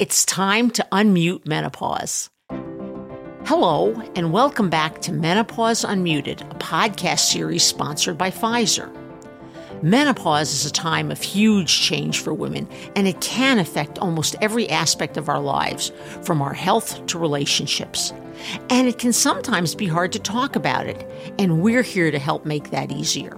It's time to unmute menopause. Hello, and welcome back to Menopause Unmuted, a podcast series sponsored by Pfizer. Menopause is a time of huge change for women, and it can affect almost every aspect of our lives, from our health to relationships. And it can sometimes be hard to talk about it, and we're here to help make that easier.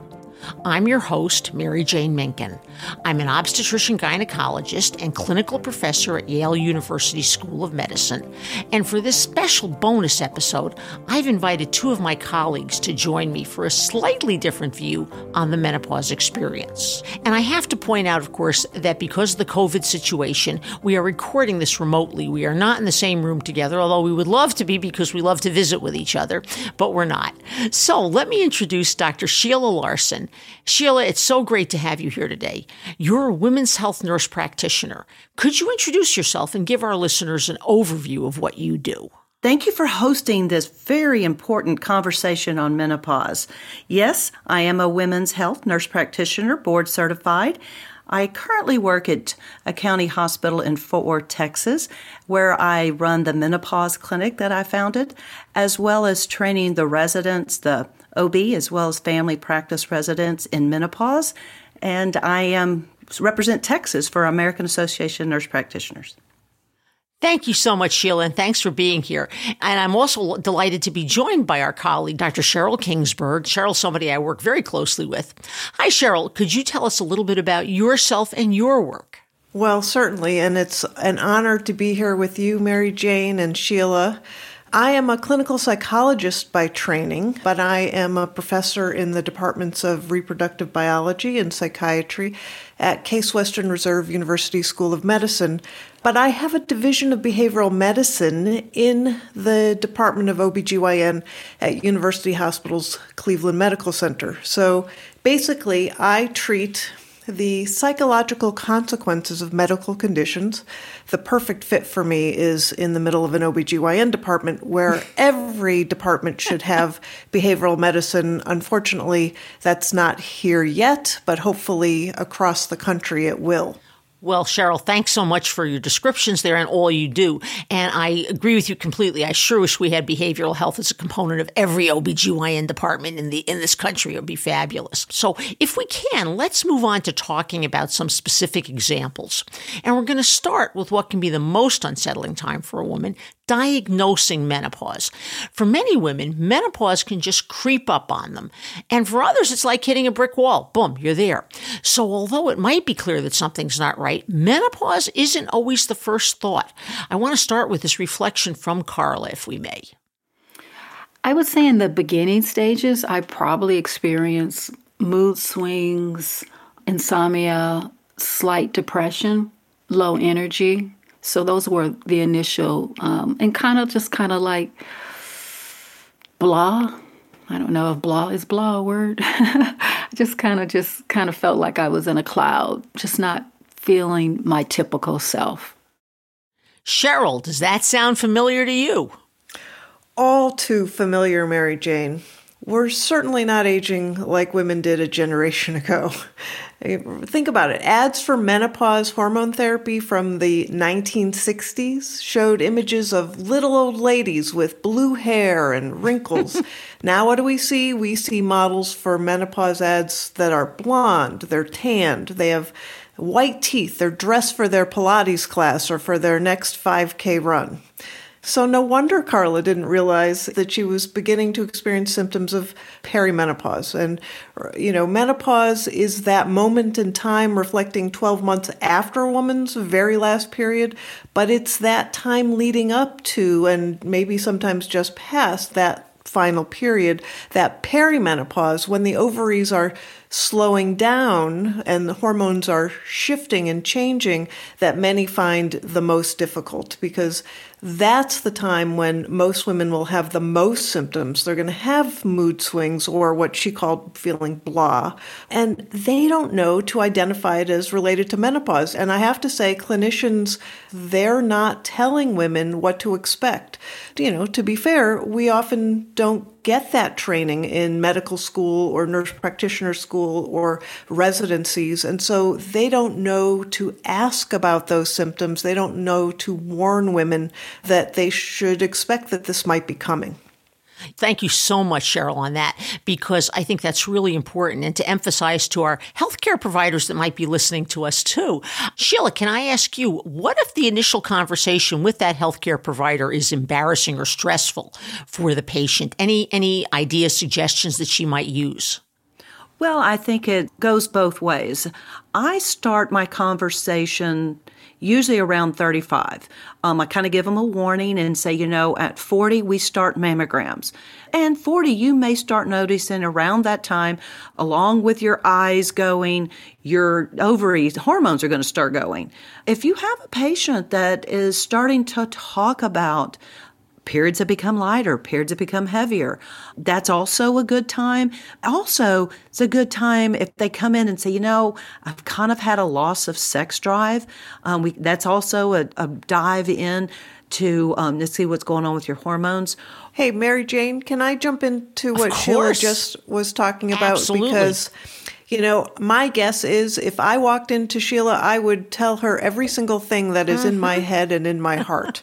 I'm your host, Mary Jane Minkin. I'm an obstetrician gynecologist and clinical professor at Yale University School of Medicine. And for this special bonus episode, I've invited two of my colleagues to join me for a slightly different view on the menopause experience. And I have to point out, of course, that because of the COVID situation, we are recording this remotely. We are not in the same room together, although we would love to be because we love to visit with each other, but we're not. So let me introduce Dr. Shelagh Larson. Shelagh, it's so great to have you here today. You're a women's health nurse practitioner. Could you introduce yourself and give our listeners an overview of what you do? Thank you for hosting this very important conversation on menopause. Yes, I am a women's health nurse practitioner, board certified. I currently work at a county hospital in Fort Worth, Texas, where I run the menopause clinic that I founded, as well as training the residents, the OB, as well as family practice residents in menopause. And I um, represent Texas for American Association of Nurse Practitioners. Thank you so much, Shelagh, and thanks for being here. And I'm also delighted to be joined by our colleague, Dr. Sheryl Kingsberg. Sheryl, somebody I work very closely with. Hi, Sheryl. Could you tell us a little bit about yourself and your work? Well, certainly. And it's an honor to be here with you, Mary Jane and Shelagh. I am a clinical psychologist by training, but I am a professor in the departments of reproductive biology and psychiatry at Case Western Reserve University School of Medicine. But I have a division of behavioral medicine in the Department of OBGYN at University Hospitals Cleveland Medical Center. So basically, I treat the psychological consequences of medical conditions. The perfect fit for me is in the middle of an OBGYN department where every department should have behavioral medicine. Unfortunately, that's not here yet, but hopefully across the country it will. Well, Sheryl, thanks so much for your descriptions there and all you do. And I agree with you completely. I sure wish we had behavioral health as a component of every OBGYN department in the in this country. It would be fabulous. So if we can, let's move on to talking about some specific examples. And we're going to start with what can be the most unsettling time for a woman, diagnosing menopause. For many women, menopause can just creep up on them. And for others, it's like hitting a brick wall. Boom, you're there. So although it might be clear that something's not right, menopause isn't always the first thought. I want to start with this reflection from Carla, if we may. I would say in the beginning stages, I probably experience mood swings, insomnia, slight depression, low energy, so those were the initial, um, and kind of just kind of like blah. I don't know if blah is blah a word. just kind of just kind of felt like I was in a cloud, just not feeling my typical self. Sheryl, does that sound familiar to you? All too familiar, Mary Jane. We're certainly not aging like women did a generation ago. Think about it. Ads for menopause hormone therapy from the 1960s showed images of little old ladies with blue hair and wrinkles. now, what do we see? We see models for menopause ads that are blonde, they're tanned, they have white teeth, they're dressed for their Pilates class or for their next 5K run. So, no wonder Carla didn't realize that she was beginning to experience symptoms of perimenopause. And, you know, menopause is that moment in time reflecting 12 months after a woman's very last period, but it's that time leading up to and maybe sometimes just past that final period, that perimenopause, when the ovaries are slowing down and the hormones are shifting and changing, that many find the most difficult because that's the time when most women will have the most symptoms. They're going to have mood swings or what she called feeling blah. And they don't know to identify it as related to menopause. And I have to say, clinicians, they're not telling women what to expect. You know, to be fair, we often don't get that training in medical school or nurse practitioner school or residencies. And so they don't know to ask about those symptoms. They don't know to warn women that they should expect that this might be coming. Thank you so much, Sheryl, on that, because I think that's really important. And to emphasize to our healthcare providers that might be listening to us too. Shelagh, can I ask you, what if the initial conversation with that healthcare provider is embarrassing or stressful for the patient? Any, any ideas, suggestions that she might use? Well, I think it goes both ways. I start my conversation usually around 35. Um, I kind of give them a warning and say, you know, at 40, we start mammograms. And 40, you may start noticing around that time, along with your eyes going, your ovaries, hormones are going to start going. If you have a patient that is starting to talk about periods have become lighter, periods have become heavier. That's also a good time. Also, it's a good time if they come in and say, you know, I've kind of had a loss of sex drive. Um, we, that's also a, a dive in to um, to see what's going on with your hormones. Hey, Mary Jane, can I jump into what Shelagh just was talking about? Absolutely. Because you know, my guess is if I walked into Shelagh, I would tell her every single thing that is in my head and in my heart.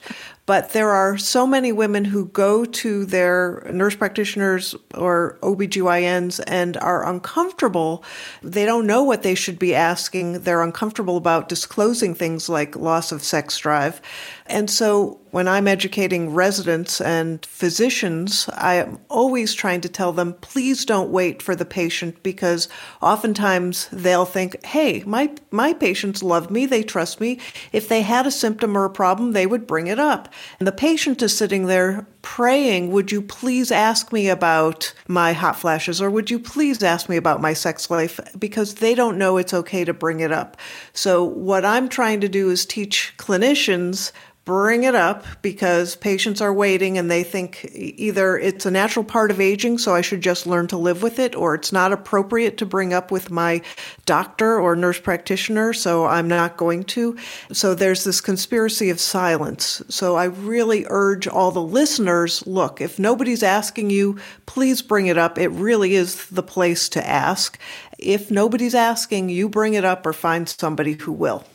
But there are so many women who go to their nurse practitioners or OBGYNs and are uncomfortable. They don't know what they should be asking. They're uncomfortable about disclosing things like loss of sex drive. And so when I'm educating residents and physicians, I am always trying to tell them, please don't wait for the patient because oftentimes they'll think, hey, my, my patients love me, they trust me. If they had a symptom or a problem, they would bring it up. And the patient is sitting there praying, would you please ask me about my hot flashes or would you please ask me about my sex life? Because they don't know it's okay to bring it up. So what I'm trying to do is teach clinicians bring it up because patients are waiting and they think either it's a natural part of aging, so I should just learn to live with it, or it's not appropriate to bring up with my doctor or nurse practitioner, so I'm not going to. So there's this conspiracy of silence. So I really urge all the listeners look, if nobody's asking you, please bring it up. It really is the place to ask. If nobody's asking, you bring it up or find somebody who will.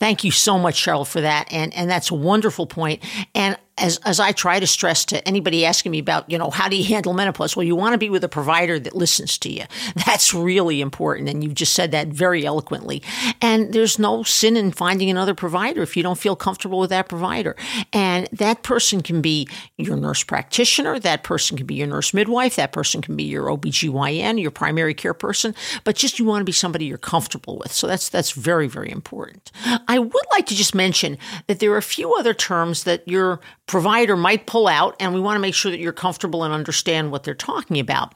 Thank you so much, Sheryl, for that. And and that's a wonderful point. And as, as I try to stress to anybody asking me about, you know, how do you handle menopause? Well, you want to be with a provider that listens to you. That's really important. And you've just said that very eloquently. And there's no sin in finding another provider if you don't feel comfortable with that provider. And that person can be your nurse practitioner. That person can be your nurse midwife. That person can be your OBGYN, your primary care person. But just you want to be somebody you're comfortable with. So that's, that's very, very important. I would like to just mention that there are a few other terms that you're provider might pull out, and we want to make sure that you're comfortable and understand what they're talking about.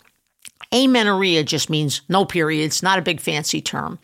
Amenorrhea just means no periods, not a big fancy term.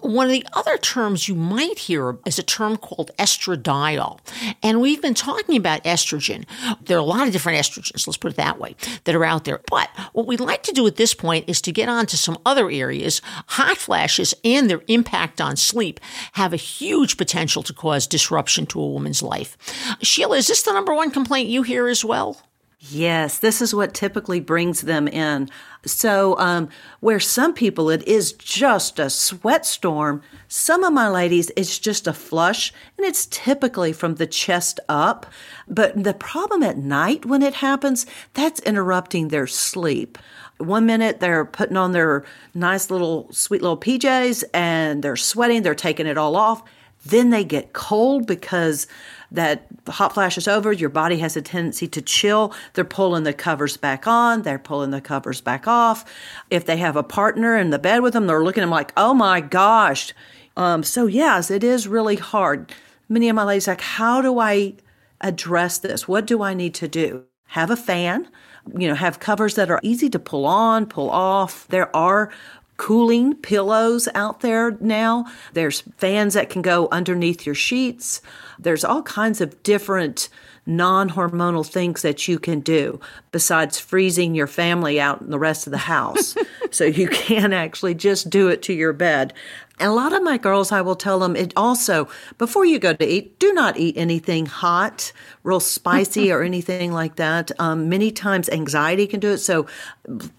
One of the other terms you might hear is a term called estradiol. And we've been talking about estrogen. There are a lot of different estrogens, let's put it that way, that are out there. But what we'd like to do at this point is to get on to some other areas. Hot flashes and their impact on sleep have a huge potential to cause disruption to a woman's life. Shelagh, is this the number one complaint you hear as well? Yes, this is what typically brings them in. So, um, where some people it is just a sweat storm, some of my ladies it's just a flush, and it's typically from the chest up. But the problem at night when it happens, that's interrupting their sleep. One minute they're putting on their nice little sweet little PJs and they're sweating, they're taking it all off. Then they get cold because that hot flash is over, your body has a tendency to chill. They're pulling the covers back on, they're pulling the covers back off. If they have a partner in the bed with them, they're looking at them like, oh my gosh. Um, so, yes, it is really hard. Many of my ladies like, how do I address this? What do I need to do? Have a fan, you know, have covers that are easy to pull on, pull off. There are cooling pillows out there now. There's fans that can go underneath your sheets. There's all kinds of different non hormonal things that you can do besides freezing your family out in the rest of the house. so you can actually just do it to your bed. And a lot of my girls, I will tell them it also, before you go to eat, do not eat anything hot, real spicy, or anything like that. Um, many times anxiety can do it. So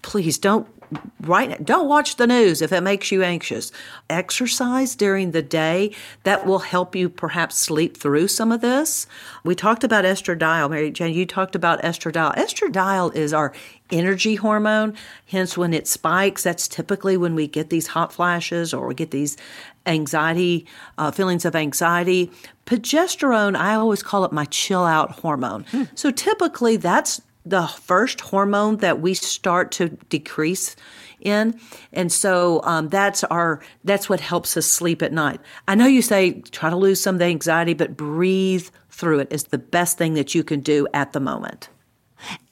please don't right now, don't watch the news if it makes you anxious. Exercise during the day that will help you perhaps sleep through some of this. We talked about estradiol. Mary jane you talked about estradiol. Estradiol is our energy hormone. Hence when it spikes that's typically when we get these hot flashes or we get these anxiety uh, feelings of anxiety. Progesterone i always call it my chill out hormone. Hmm. so typically that's the first hormone that we start to decrease in and so um, that's our that's what helps us sleep at night i know you say try to lose some of the anxiety but breathe through it is the best thing that you can do at the moment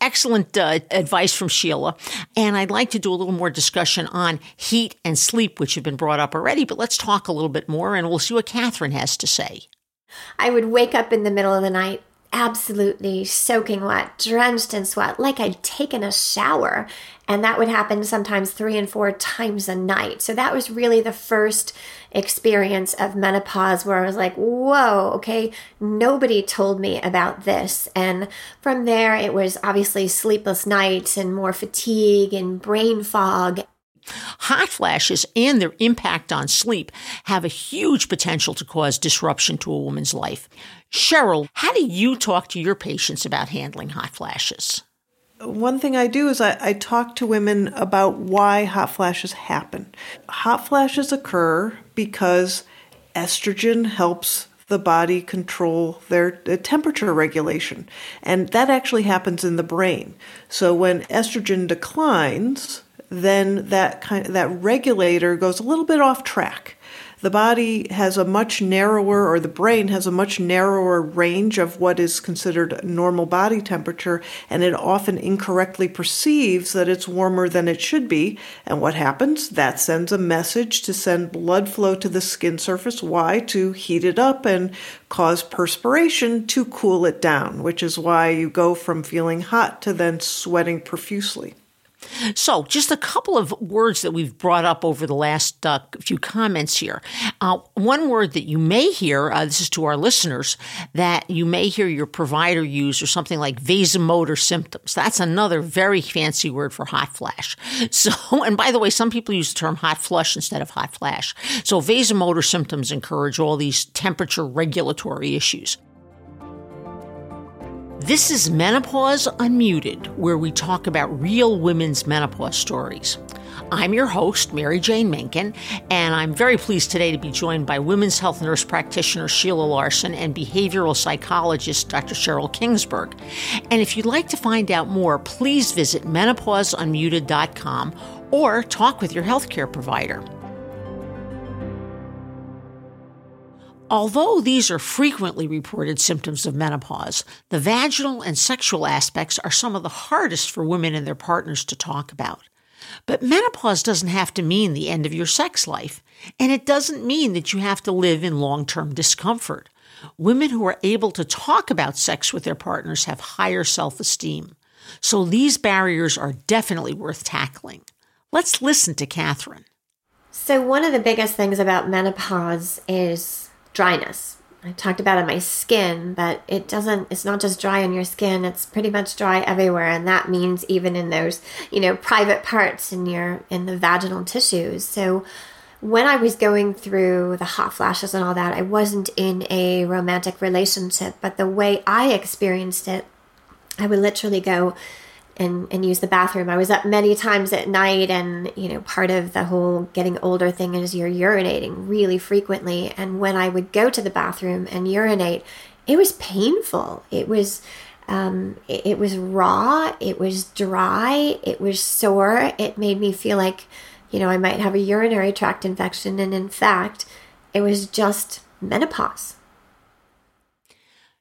Excellent uh, advice from Shelagh. And I'd like to do a little more discussion on heat and sleep, which have been brought up already, but let's talk a little bit more and we'll see what Catherine has to say. I would wake up in the middle of the night absolutely soaking wet, drenched in sweat, like I'd taken a shower. And that would happen sometimes three and four times a night. So that was really the first experience of menopause where I was like, whoa, okay, nobody told me about this. And from there, it was obviously sleepless nights and more fatigue and brain fog. Hot flashes and their impact on sleep have a huge potential to cause disruption to a woman's life. Sheryl, how do you talk to your patients about handling hot flashes? One thing I do is I, I, talk to women about why hot flashes happen. Hot flashes occur because estrogen helps the body control their temperature regulation. And that actually happens in the brain. So when estrogen declines, then that kind of, that regulator goes a little bit off track the body has a much narrower, or the brain has a much narrower range of what is considered normal body temperature, and it often incorrectly perceives that it's warmer than it should be. And what happens? That sends a message to send blood flow to the skin surface. Why? To heat it up and cause perspiration to cool it down, which is why you go from feeling hot to then sweating profusely. So, just a couple of words that we've brought up over the last uh, few comments here. Uh, one word that you may hear, uh, this is to our listeners, that you may hear your provider use or something like vasomotor symptoms. That's another very fancy word for hot flash. So, and by the way, some people use the term hot flush instead of hot flash. So, vasomotor symptoms encourage all these temperature regulatory issues. This is Menopause Unmuted, where we talk about real women's menopause stories. I'm your host, Mary Jane Minkin, and I'm very pleased today to be joined by women's health nurse practitioner Shelagh Larson and behavioral psychologist Dr. Sheryl Kingsberg. And if you'd like to find out more, please visit menopauseunmuted.com or talk with your healthcare provider. Although these are frequently reported symptoms of menopause, the vaginal and sexual aspects are some of the hardest for women and their partners to talk about. But menopause doesn't have to mean the end of your sex life, and it doesn't mean that you have to live in long term discomfort. Women who are able to talk about sex with their partners have higher self esteem. So these barriers are definitely worth tackling. Let's listen to Catherine. So, one of the biggest things about menopause is dryness. I talked about on my skin, but it doesn't, it's not just dry on your skin, it's pretty much dry everywhere. And that means even in those, you know, private parts in your, in the vaginal tissues. So when I was going through the hot flashes and all that, I wasn't in a romantic relationship, but the way I experienced it, I would literally go and, and use the bathroom. I was up many times at night, and you know, part of the whole getting older thing is you're urinating really frequently. And when I would go to the bathroom and urinate, it was painful. It was um, it, it was raw. It was dry. It was sore. It made me feel like you know I might have a urinary tract infection, and in fact, it was just menopause.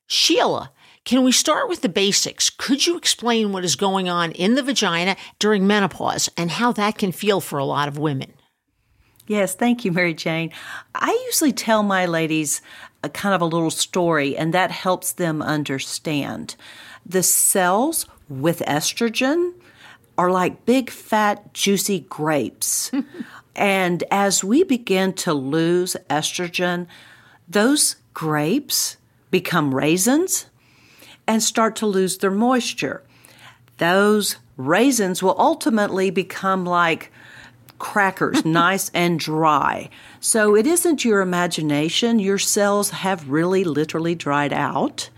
Shelagh, can we start with the basics? Could you explain what is going on in the vagina during menopause and how that can feel for a lot of women? Yes, thank you, Mary Jane. I usually tell my ladies a kind of a little story, and that helps them understand. The cells with estrogen are like big, fat, juicy grapes. And as we begin to lose estrogen, those grapes become raisins and start to lose their moisture. Those raisins will ultimately become like crackers, nice and dry. So it isn't your imagination. Your cells have really literally dried out.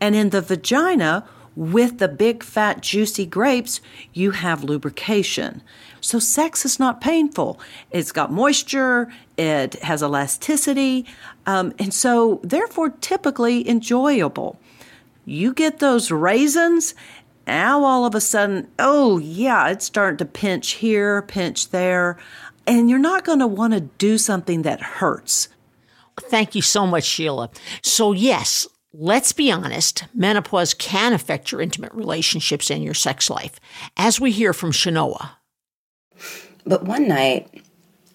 And in the vagina, with the big, fat, juicy grapes, you have lubrication. So sex is not painful. It's got moisture, it has elasticity, um, and so therefore typically enjoyable. You get those raisins, now all of a sudden, oh yeah, it's starting to pinch here, pinch there, and you're not going to want to do something that hurts. Thank you so much, Shelagh. So, yes, let's be honest, menopause can affect your intimate relationships and your sex life, as we hear from Shanoa. But one night,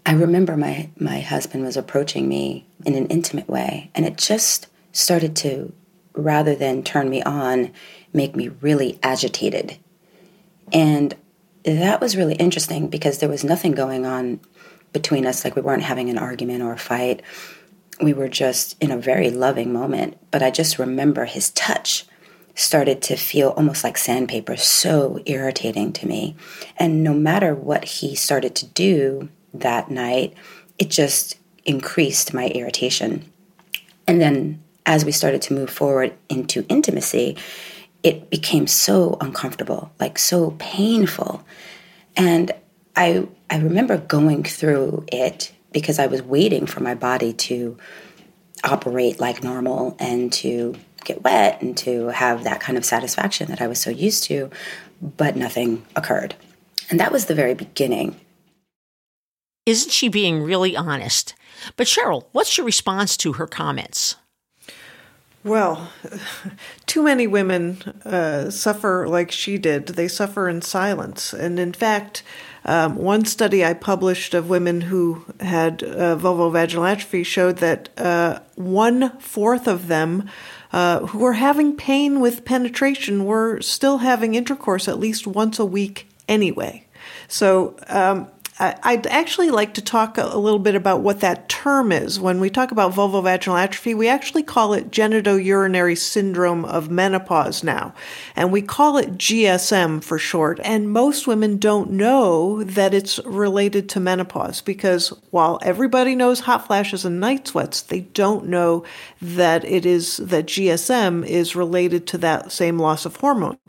I remember my, my husband was approaching me in an intimate way, and it just started to, rather than turn me on, make me really agitated. And that was really interesting because there was nothing going on between us, like we weren't having an argument or a fight. We were just in a very loving moment. But I just remember his touch started to feel almost like sandpaper, so irritating to me. And no matter what he started to do that night, it just increased my irritation. And then as we started to move forward into intimacy, it became so uncomfortable, like so painful. And I I remember going through it because I was waiting for my body to operate like normal and to get wet and to have that kind of satisfaction that I was so used to, but nothing occurred. And that was the very beginning. Isn't she being really honest? But Sheryl, what's your response to her comments? Well, too many women uh, suffer like she did. They suffer in silence. And in fact, um, one study I published of women who had uh, vulvovaginal atrophy showed that uh, one fourth of them uh, who were having pain with penetration were still having intercourse at least once a week anyway. So um, I'd actually like to talk a little bit about what that term is. When we talk about vulvovaginal atrophy, we actually call it genitourinary syndrome of menopause now. And we call it GSM for short. And most women don't know that it's related to menopause because while everybody knows hot flashes and night sweats, they don't know that it is that GSM is related to that same loss of hormone.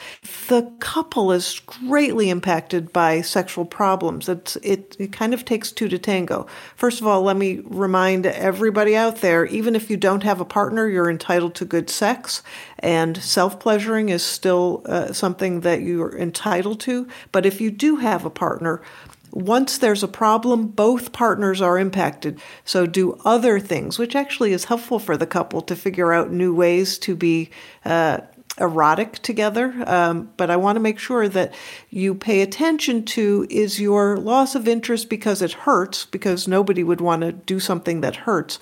The couple is greatly impacted by sexual problems. It's, it it, it kind of takes two to tango. First of all, let me remind everybody out there even if you don't have a partner, you're entitled to good sex, and self pleasuring is still uh, something that you're entitled to. But if you do have a partner, once there's a problem, both partners are impacted. So do other things, which actually is helpful for the couple to figure out new ways to be uh, erotic together, um, but I want to make sure that you pay attention to is your loss of interest because it hurts, because nobody would want to do something that hurts,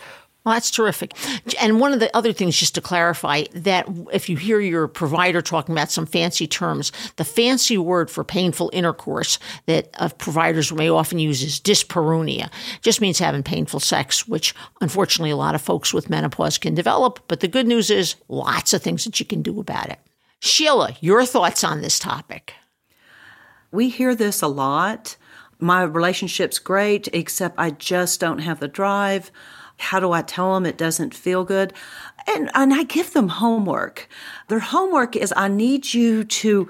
well, that's terrific. And one of the other things, just to clarify, that if you hear your provider talking about some fancy terms, the fancy word for painful intercourse that uh, providers may often use is dyspareunia. Just means having painful sex, which unfortunately a lot of folks with menopause can develop. But the good news is lots of things that you can do about it. Shelagh, your thoughts on this topic? We hear this a lot. My relationship's great, except I just don't have the drive. How do I tell them it doesn't feel good? And, and I give them homework. Their homework is I need you to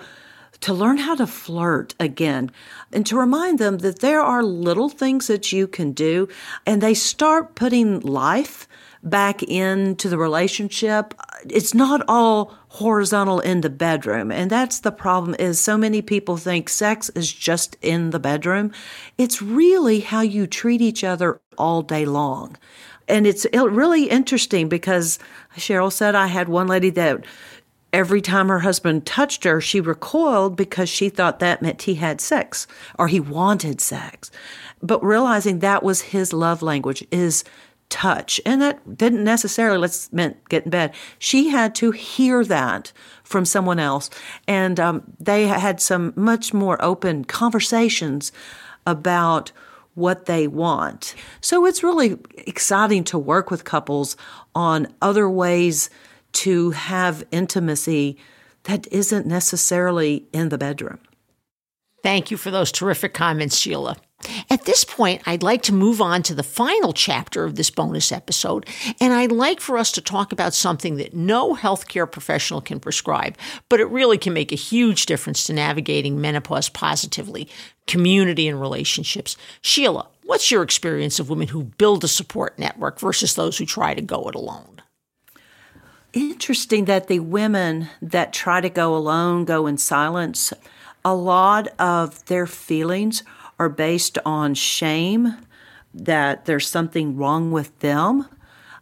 to learn how to flirt again and to remind them that there are little things that you can do and they start putting life back into the relationship. It's not all horizontal in the bedroom. And that's the problem is so many people think sex is just in the bedroom. It's really how you treat each other all day long. And it's really interesting because Sheryl said I had one lady that every time her husband touched her, she recoiled because she thought that meant he had sex or he wanted sex. But realizing that was his love language is touch. And that didn't necessarily let's meant get in bed. She had to hear that from someone else. And um, they had some much more open conversations about what they want. So it's really exciting to work with couples on other ways to have intimacy that isn't necessarily in the bedroom. Thank you for those terrific comments, Shelagh. At this point, I'd like to move on to the final chapter of this bonus episode, and I'd like for us to talk about something that no healthcare professional can prescribe, but it really can make a huge difference to navigating menopause positively community and relationships. Shelagh, what's your experience of women who build a support network versus those who try to go it alone? Interesting that the women that try to go alone go in silence. A lot of their feelings are based on shame that there's something wrong with them.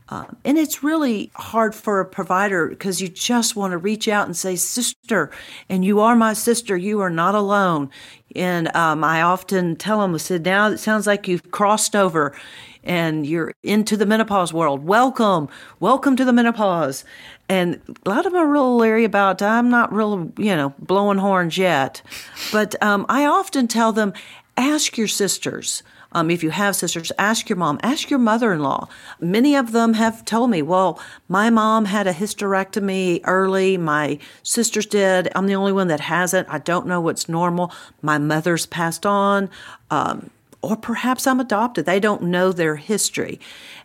Uh, and it's really hard for a provider because you just want to reach out and say, Sister, and you are my sister, you are not alone. And um, I often tell them, I said, Now it sounds like you've crossed over and you're into the menopause world. Welcome, welcome to the menopause. And a lot of them are real leery about, I'm not real, you know, blowing horns yet. But um, I often tell them, ask your sisters. Um, if you have sisters, ask your mom, ask your mother in law. Many of them have told me, well, my mom had a hysterectomy early. My sisters did. I'm the only one that hasn't. I don't know what's normal. My mother's passed on. Um, or perhaps I'm adopted. They don't know their history.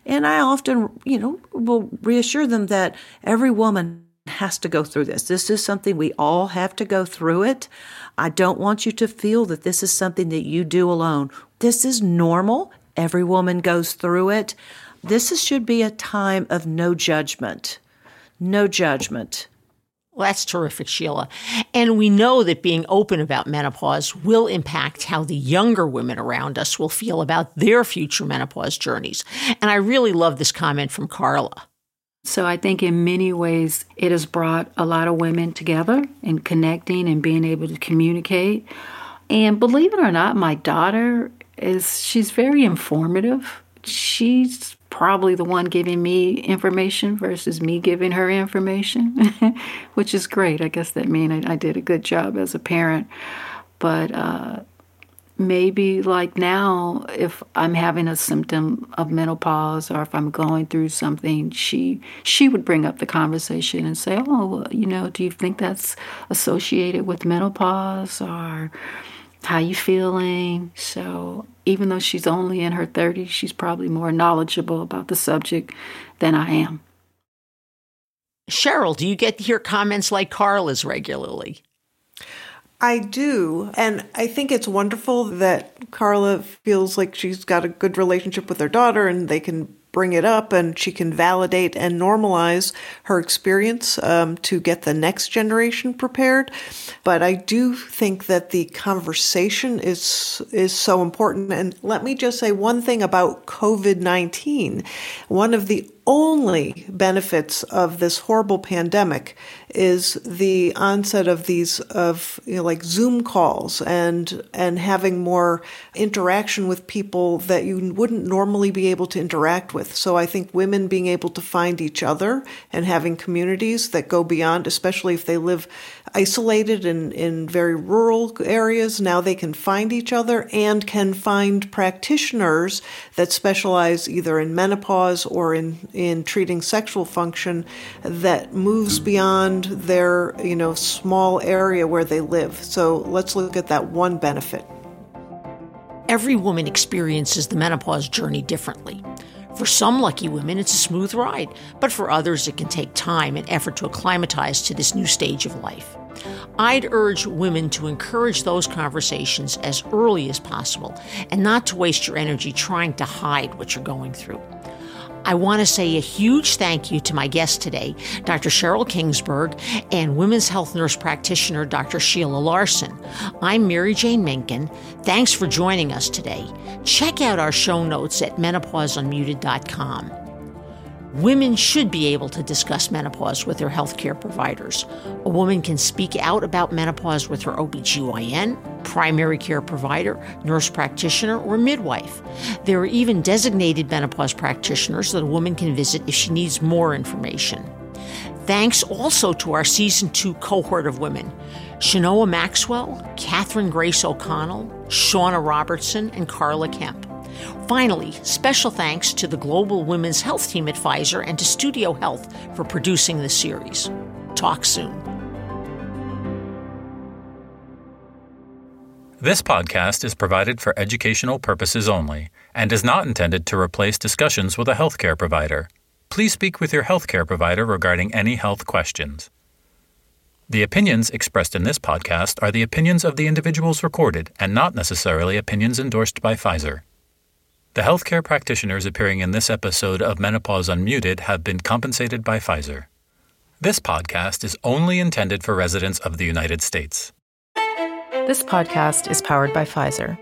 And I often, you know, will reassure them that every woman has to go through this. This is something we all have to go through it. I don't want you to feel that this is something that you do alone. This is normal. Every woman goes through it. This is, should be a time of no judgment. No judgment. Well, that's terrific, Shelagh. And we know that being open about menopause will impact how the younger women around us will feel about their future menopause journeys. And I really love this comment from Carla. So I think in many ways it has brought a lot of women together and connecting and being able to communicate. And believe it or not, my daughter is she's very informative. She's probably the one giving me information versus me giving her information, which is great. I guess that means I, I, did a good job as a parent. But uh, maybe like now if i'm having a symptom of menopause or if i'm going through something she she would bring up the conversation and say oh you know do you think that's associated with menopause or how you feeling. So even though she's only in her 30s she's probably more knowledgeable about the subject than i am. Sheryl do you get to hear comments like carla's regularly? I do. And I think it's wonderful that Carla feels like she's got a good relationship with her daughter and they can bring it up and she can validate and normalize her experience um, to get the next generation prepared. But I do think that the conversation is is so important. And let me just say one thing about COVID nineteen. One of the only benefits of this horrible pandemic is the onset of these of you know, like Zoom calls and and having more interaction with people that you wouldn't normally be able to interact with. So I think women being able to find each other and having communities that go beyond, especially if they live isolated in, in very rural areas. Now they can find each other and can find practitioners that specialize either in menopause or in, in treating sexual function that moves beyond their, you know, small area where they live. So let's look at that one benefit. Every woman experiences the menopause journey differently. For some lucky women, it's a smooth ride, but for others, it can take time and effort to acclimatize to this new stage of life. I'd urge women to encourage those conversations as early as possible and not to waste your energy trying to hide what you're going through. I want to say a huge thank you to my guest today, Dr. Sheryl Kingsberg, and women's health nurse practitioner Dr. Shelagh Larson. I'm Mary Jane Minkin. Thanks for joining us today. Check out our show notes at menopauseunmuted.com. Women should be able to discuss menopause with their healthcare providers. A woman can speak out about menopause with her OBGYN, primary care provider, nurse practitioner, or midwife. There are even designated menopause practitioners that a woman can visit if she needs more information. Thanks also to our season two cohort of women Shanoa Maxwell, Catherine Grace O'Connell, Shauna Robertson, and Carla Kemp. Finally, special thanks to the Global Women's Health Team at Pfizer and to Studio Health for producing this series. Talk soon. This podcast is provided for educational purposes only and is not intended to replace discussions with a healthcare provider. Please speak with your healthcare provider regarding any health questions. The opinions expressed in this podcast are the opinions of the individuals recorded and not necessarily opinions endorsed by Pfizer. The healthcare practitioners appearing in this episode of Menopause Unmuted have been compensated by Pfizer. This podcast is only intended for residents of the United States. This podcast is powered by Pfizer.